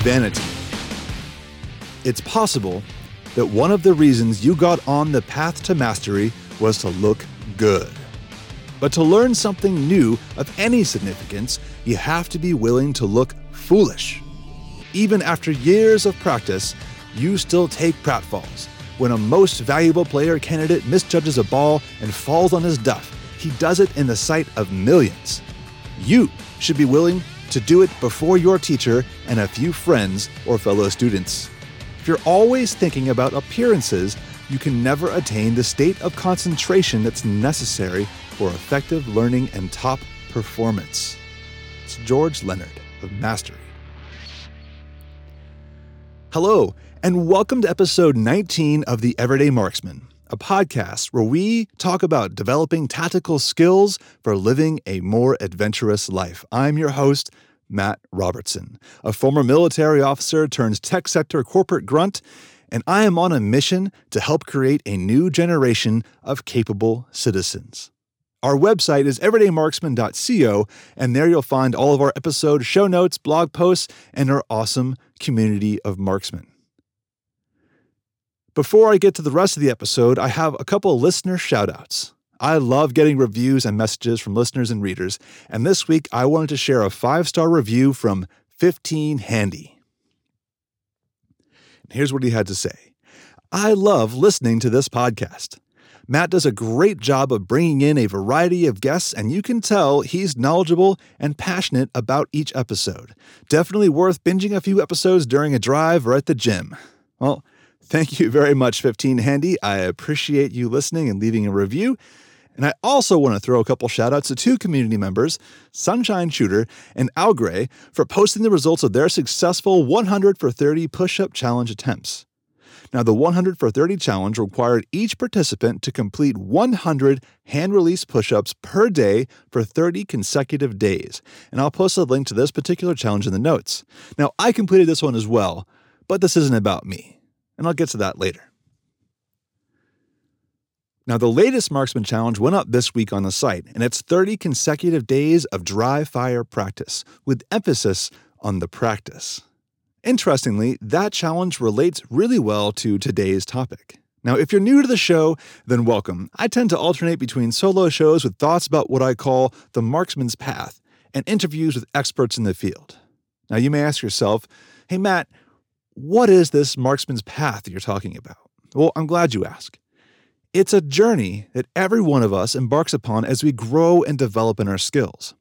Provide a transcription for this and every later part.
vanity. It's possible that one of the reasons you got on the path to mastery was to look good. But to learn something new of any significance, you have to be willing to look foolish. Even after years of practice, you still take pratfalls. When a most valuable player candidate misjudges a ball and falls on his duff, he does it in the sight of millions. You should be willing to do it before your teacher and a few friends or fellow students. If you're always thinking about appearances, you can never attain the state of concentration that's necessary for effective learning and top performance. It's George Leonard of Mastery. Hello, and welcome to episode 19 of The Everyday Marksman, a podcast where we talk about developing tactical skills for living a more adventurous life. I'm your host, Matt Robertson, a former military officer turns tech sector corporate grunt, and I am on a mission to help create a new generation of capable citizens. Our website is everydaymarksman.co, and there you'll find all of our episode show notes, blog posts, and our awesome community of marksmen. Before I get to the rest of the episode, I have a couple listener shoutouts. I love getting reviews and messages from listeners and readers, and this week I wanted to share a five star review from 15 Handy. And here's what he had to say I love listening to this podcast. Matt does a great job of bringing in a variety of guests, and you can tell he's knowledgeable and passionate about each episode. Definitely worth binging a few episodes during a drive or at the gym. Well, thank you very much, 15 Handy. I appreciate you listening and leaving a review. And I also want to throw a couple shout outs to two community members, Sunshine Shooter and Al Gray, for posting the results of their successful 100 for 30 push up challenge attempts. Now, the 100 for 30 challenge required each participant to complete 100 hand release push ups per day for 30 consecutive days. And I'll post a link to this particular challenge in the notes. Now, I completed this one as well, but this isn't about me. And I'll get to that later. Now, the latest Marksman Challenge went up this week on the site, and it's 30 consecutive days of dry fire practice, with emphasis on the practice. Interestingly, that challenge relates really well to today's topic. Now, if you're new to the show, then welcome. I tend to alternate between solo shows with thoughts about what I call the marksman's path and interviews with experts in the field. Now, you may ask yourself, hey, Matt, what is this marksman's path that you're talking about? Well, I'm glad you ask. It's a journey that every one of us embarks upon as we grow and develop in our skills.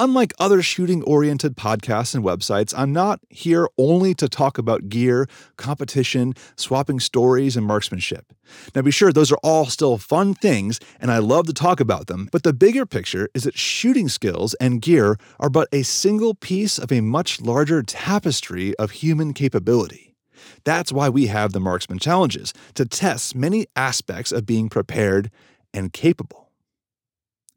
Unlike other shooting oriented podcasts and websites, I'm not here only to talk about gear, competition, swapping stories, and marksmanship. Now, be sure those are all still fun things, and I love to talk about them, but the bigger picture is that shooting skills and gear are but a single piece of a much larger tapestry of human capability. That's why we have the Marksman Challenges, to test many aspects of being prepared and capable.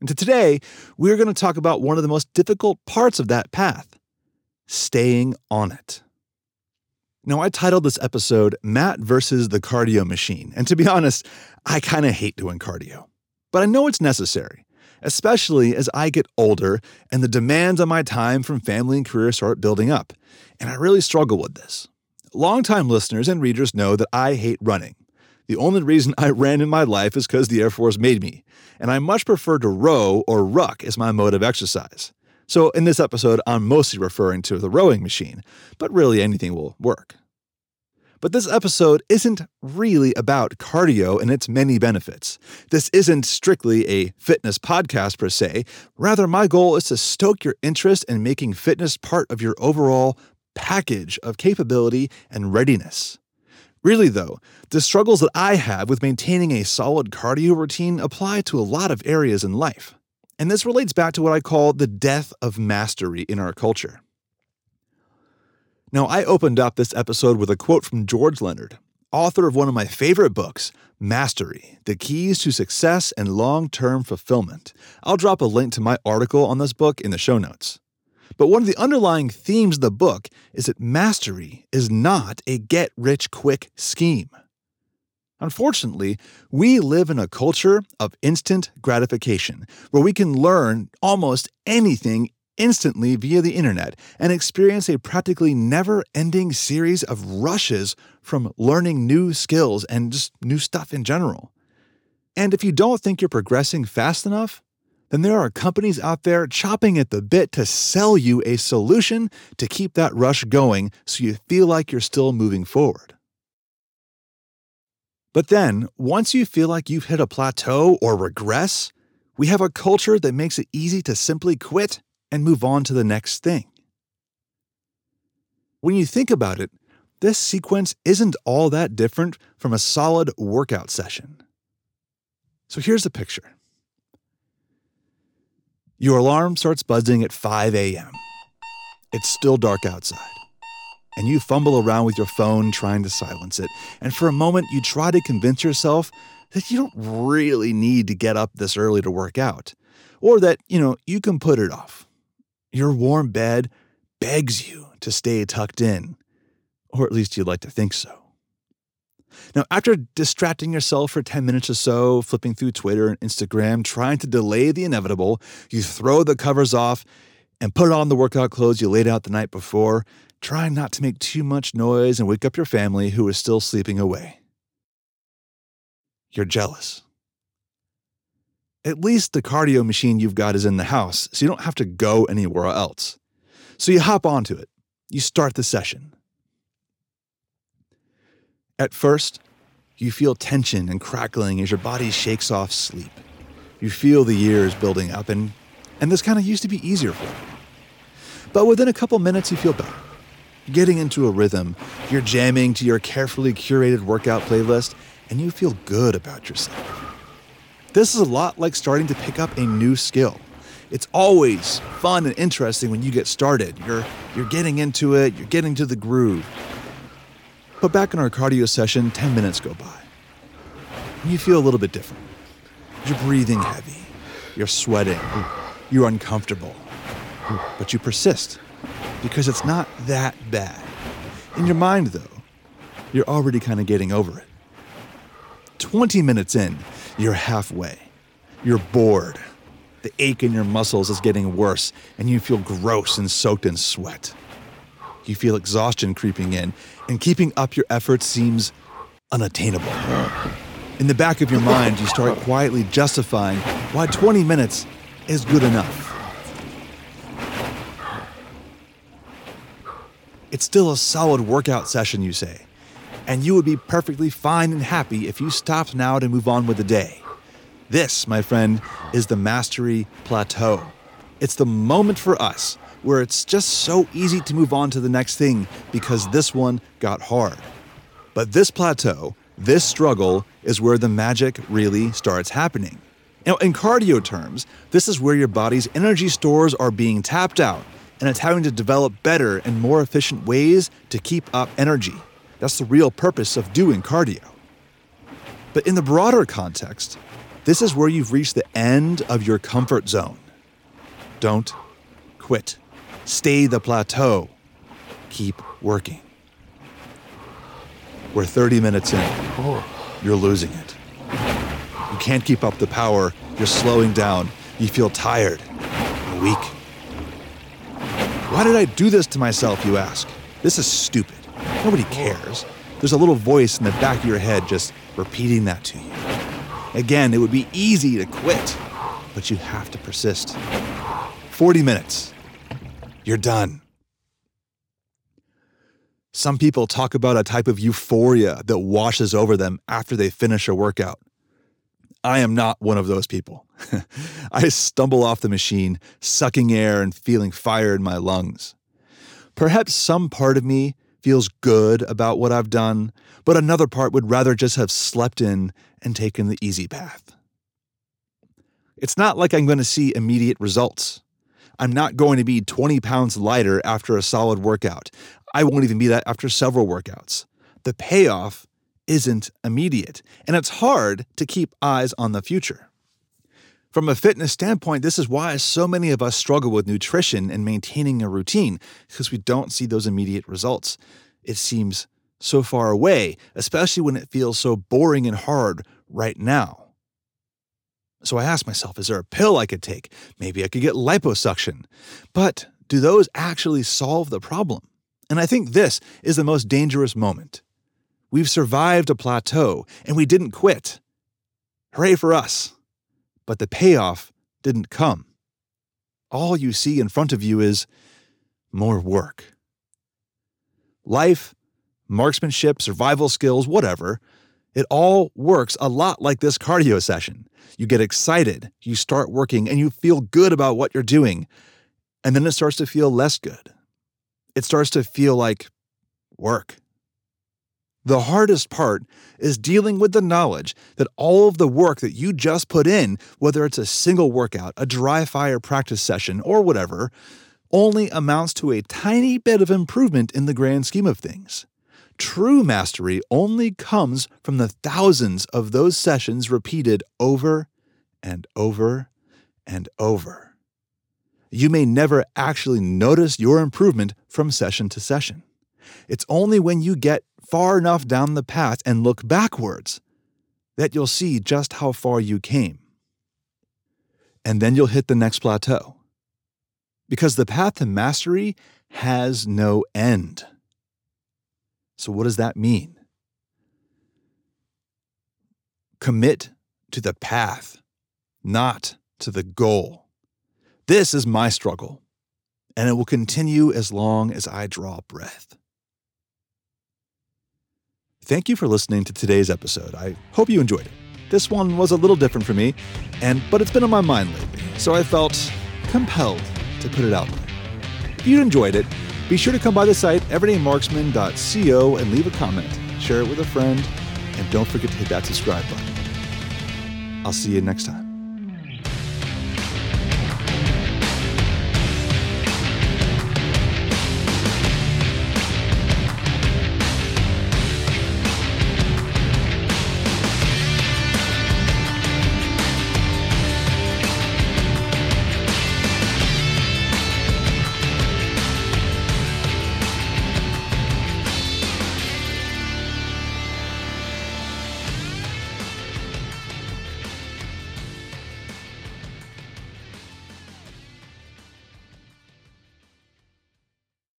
And today, we're going to talk about one of the most difficult parts of that path staying on it. Now, I titled this episode Matt versus the Cardio Machine. And to be honest, I kind of hate doing cardio. But I know it's necessary, especially as I get older and the demands on my time from family and career start building up. And I really struggle with this. Longtime listeners and readers know that I hate running. The only reason I ran in my life is because the Air Force made me, and I much prefer to row or ruck as my mode of exercise. So in this episode, I'm mostly referring to the rowing machine, but really anything will work. But this episode isn't really about cardio and its many benefits. This isn't strictly a fitness podcast per se. Rather, my goal is to stoke your interest in making fitness part of your overall package of capability and readiness. Really, though, the struggles that I have with maintaining a solid cardio routine apply to a lot of areas in life. And this relates back to what I call the death of mastery in our culture. Now, I opened up this episode with a quote from George Leonard, author of one of my favorite books, Mastery The Keys to Success and Long Term Fulfillment. I'll drop a link to my article on this book in the show notes. But one of the underlying themes of the book is that mastery is not a get rich quick scheme. Unfortunately, we live in a culture of instant gratification where we can learn almost anything instantly via the internet and experience a practically never ending series of rushes from learning new skills and just new stuff in general. And if you don't think you're progressing fast enough, then there are companies out there chopping at the bit to sell you a solution to keep that rush going so you feel like you're still moving forward. But then, once you feel like you've hit a plateau or regress, we have a culture that makes it easy to simply quit and move on to the next thing. When you think about it, this sequence isn't all that different from a solid workout session. So here's the picture your alarm starts buzzing at 5 a.m. It's still dark outside. And you fumble around with your phone trying to silence it. And for a moment, you try to convince yourself that you don't really need to get up this early to work out, or that, you know, you can put it off. Your warm bed begs you to stay tucked in, or at least you'd like to think so. Now, after distracting yourself for 10 minutes or so, flipping through Twitter and Instagram, trying to delay the inevitable, you throw the covers off and put on the workout clothes you laid out the night before, trying not to make too much noise and wake up your family who is still sleeping away. You're jealous. At least the cardio machine you've got is in the house, so you don't have to go anywhere else. So you hop onto it. You start the session. At first, you feel tension and crackling as your body shakes off sleep. You feel the years building up, and, and this kind of used to be easier for you. But within a couple minutes, you feel better. Getting into a rhythm, you're jamming to your carefully curated workout playlist, and you feel good about yourself. This is a lot like starting to pick up a new skill. It's always fun and interesting when you get started. You're, you're getting into it, you're getting to the groove. But back in our cardio session, 10 minutes go by. And you feel a little bit different. You're breathing heavy, you're sweating, you're uncomfortable. But you persist because it's not that bad. In your mind, though, you're already kind of getting over it. 20 minutes in, you're halfway. You're bored. The ache in your muscles is getting worse, and you feel gross and soaked in sweat. You feel exhaustion creeping in, and keeping up your efforts seems unattainable. In the back of your mind, you start quietly justifying why 20 minutes is good enough. It's still a solid workout session, you say, and you would be perfectly fine and happy if you stopped now to move on with the day. This, my friend, is the mastery plateau. It's the moment for us where it's just so easy to move on to the next thing because this one got hard. But this plateau, this struggle, is where the magic really starts happening. Now, in cardio terms, this is where your body's energy stores are being tapped out, and it's having to develop better and more efficient ways to keep up energy. That's the real purpose of doing cardio. But in the broader context, this is where you've reached the end of your comfort zone. Don't quit. Stay the plateau. Keep working. We're 30 minutes in. You're losing it. You can't keep up the power. You're slowing down. You feel tired weak. Why did I do this to myself, you ask? This is stupid. Nobody cares. There's a little voice in the back of your head just repeating that to you. Again, it would be easy to quit, but you have to persist. 40 minutes. You're done. Some people talk about a type of euphoria that washes over them after they finish a workout. I am not one of those people. I stumble off the machine, sucking air and feeling fire in my lungs. Perhaps some part of me feels good about what I've done, but another part would rather just have slept in and taken the easy path. It's not like I'm going to see immediate results. I'm not going to be 20 pounds lighter after a solid workout. I won't even be that after several workouts. The payoff isn't immediate, and it's hard to keep eyes on the future. From a fitness standpoint, this is why so many of us struggle with nutrition and maintaining a routine, because we don't see those immediate results. It seems so far away, especially when it feels so boring and hard right now. So I asked myself, is there a pill I could take? Maybe I could get liposuction. But do those actually solve the problem? And I think this is the most dangerous moment. We've survived a plateau and we didn't quit. Hooray for us. But the payoff didn't come. All you see in front of you is more work. Life, marksmanship, survival skills, whatever, it all works a lot like this cardio session. You get excited, you start working, and you feel good about what you're doing. And then it starts to feel less good. It starts to feel like work. The hardest part is dealing with the knowledge that all of the work that you just put in, whether it's a single workout, a dry fire practice session, or whatever, only amounts to a tiny bit of improvement in the grand scheme of things. True mastery only comes from the thousands of those sessions repeated over and over and over. You may never actually notice your improvement from session to session. It's only when you get far enough down the path and look backwards that you'll see just how far you came. And then you'll hit the next plateau. Because the path to mastery has no end. So, what does that mean? Commit to the path, not to the goal. This is my struggle, and it will continue as long as I draw breath. Thank you for listening to today's episode. I hope you enjoyed it. This one was a little different for me, and but it's been on my mind lately, so I felt compelled to put it out there. If you enjoyed it, be sure to come by the site everydaymarksman.co and leave a comment, share it with a friend, and don't forget to hit that subscribe button. I'll see you next time.